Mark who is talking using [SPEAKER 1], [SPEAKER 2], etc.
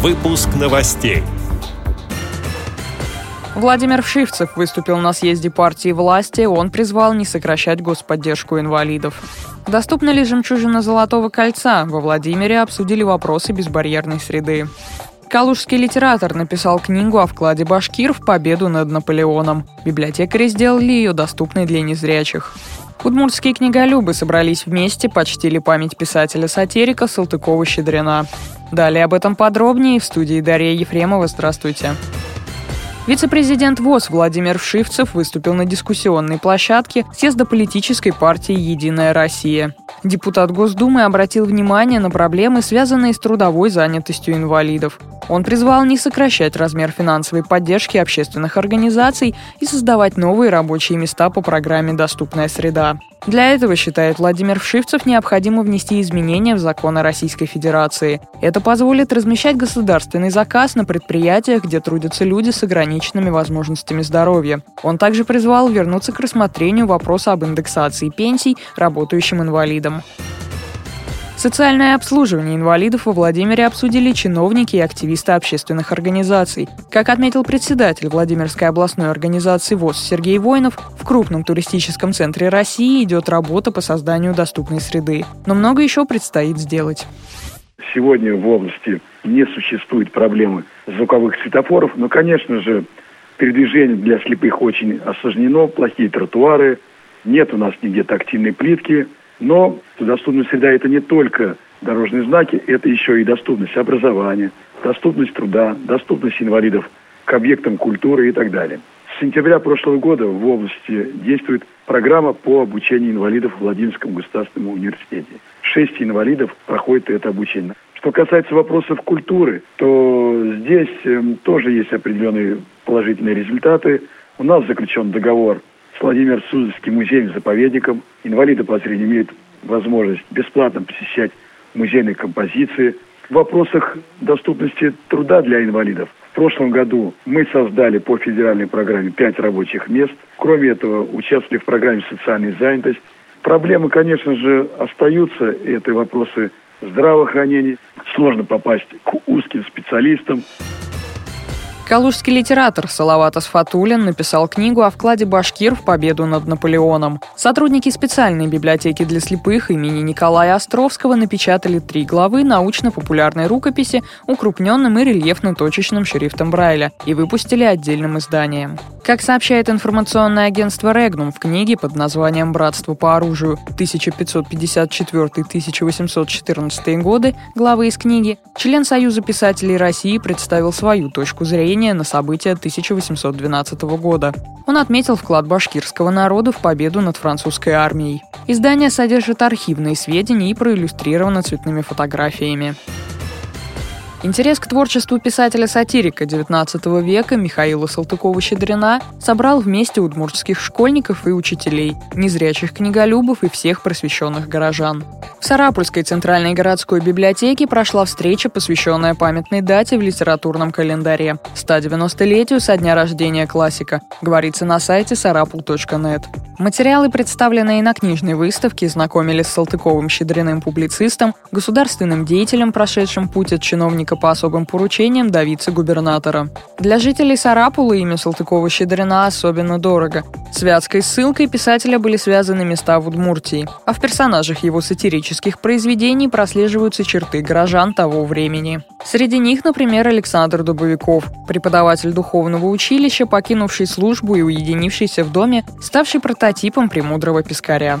[SPEAKER 1] Выпуск новостей.
[SPEAKER 2] Владимир Вшивцев выступил на съезде партии власти. Он призвал не сокращать господдержку инвалидов. Доступна ли жемчужина Золотого кольца? Во Владимире обсудили вопросы безбарьерной среды. Калужский литератор написал книгу о вкладе башкир в победу над Наполеоном. Библиотекари сделали ее доступной для незрячих. Удмуртские книголюбы собрались вместе, почтили память писателя-сатирика Салтыкова-Щедрина. Далее об этом подробнее в студии Дарья Ефремова. Здравствуйте. Вице-президент ВОЗ Владимир Вшивцев выступил на дискуссионной площадке съезда политической партии «Единая Россия». Депутат Госдумы обратил внимание на проблемы, связанные с трудовой занятостью инвалидов. Он призвал не сокращать размер финансовой поддержки общественных организаций и создавать новые рабочие места по программе «Доступная среда». Для этого, считает Владимир Вшивцев, необходимо внести изменения в законы Российской Федерации. Это позволит размещать государственный заказ на предприятиях, где трудятся люди с ограниченными возможностями здоровья. Он также призвал вернуться к рассмотрению вопроса об индексации пенсий работающим инвалидам. Социальное обслуживание инвалидов во Владимире обсудили чиновники и активисты общественных организаций. Как отметил председатель Владимирской областной организации ВОЗ Сергей Воинов, в крупном туристическом центре России идет работа по созданию доступной среды. Но много еще предстоит сделать.
[SPEAKER 3] Сегодня в области не существует проблемы звуковых светофоров, но, конечно же, передвижение для слепых очень осложнено, плохие тротуары, нет у нас нигде тактильной плитки – но доступная среда – это не только дорожные знаки, это еще и доступность образования, доступность труда, доступность инвалидов к объектам культуры и так далее. С сентября прошлого года в области действует программа по обучению инвалидов в Владимирском государственном университете. Шесть инвалидов проходят это обучение. Что касается вопросов культуры, то здесь э, тоже есть определенные положительные результаты. У нас заключен договор с Владимир Суздальским музеем-заповедником. Инвалиды по зрению имеют возможность бесплатно посещать музейные композиции. В вопросах доступности труда для инвалидов. В прошлом году мы создали по федеральной программе пять рабочих мест. Кроме этого, участвовали в программе «Социальная занятость». Проблемы, конечно же, остаются. Это вопросы здравоохранения. Сложно попасть к узким специалистам.
[SPEAKER 2] Калужский литератор Салават Асфатулин написал книгу о вкладе башкир в победу над Наполеоном. Сотрудники специальной библиотеки для слепых имени Николая Островского напечатали три главы научно-популярной рукописи укрупненным и рельефно-точечным шрифтом Брайля и выпустили отдельным изданием. Как сообщает информационное агентство «Регнум», в книге под названием «Братство по оружию 1554-1814 годы» главы из книги, член Союза писателей России представил свою точку зрения на события 1812 года. Он отметил вклад башкирского народа в победу над французской армией. Издание содержит архивные сведения и проиллюстрировано цветными фотографиями. Интерес к творчеству писателя-сатирика XIX века Михаила Салтыкова-Щедрина собрал вместе удмуртских школьников и учителей, незрячих книголюбов и всех просвещенных горожан. В Сарапульской центральной городской библиотеке прошла встреча, посвященная памятной дате в литературном календаре – 190-летию со дня рождения классика, говорится на сайте sarapul.net. Материалы, представленные на книжной выставке, знакомили с Салтыковым-Щедриным публицистом, государственным деятелем, прошедшим путь от чиновника по особым поручениям до вице-губернатора. Для жителей Сарапула имя Салтыкова-Щедрина особенно дорого. С ссылкой писателя были связаны места в Удмуртии, а в персонажах его сатирических произведений прослеживаются черты горожан того времени. Среди них, например, Александр Дубовиков, преподаватель духовного училища, покинувший службу и уединившийся в доме, ставший прототипом премудрого пескаря.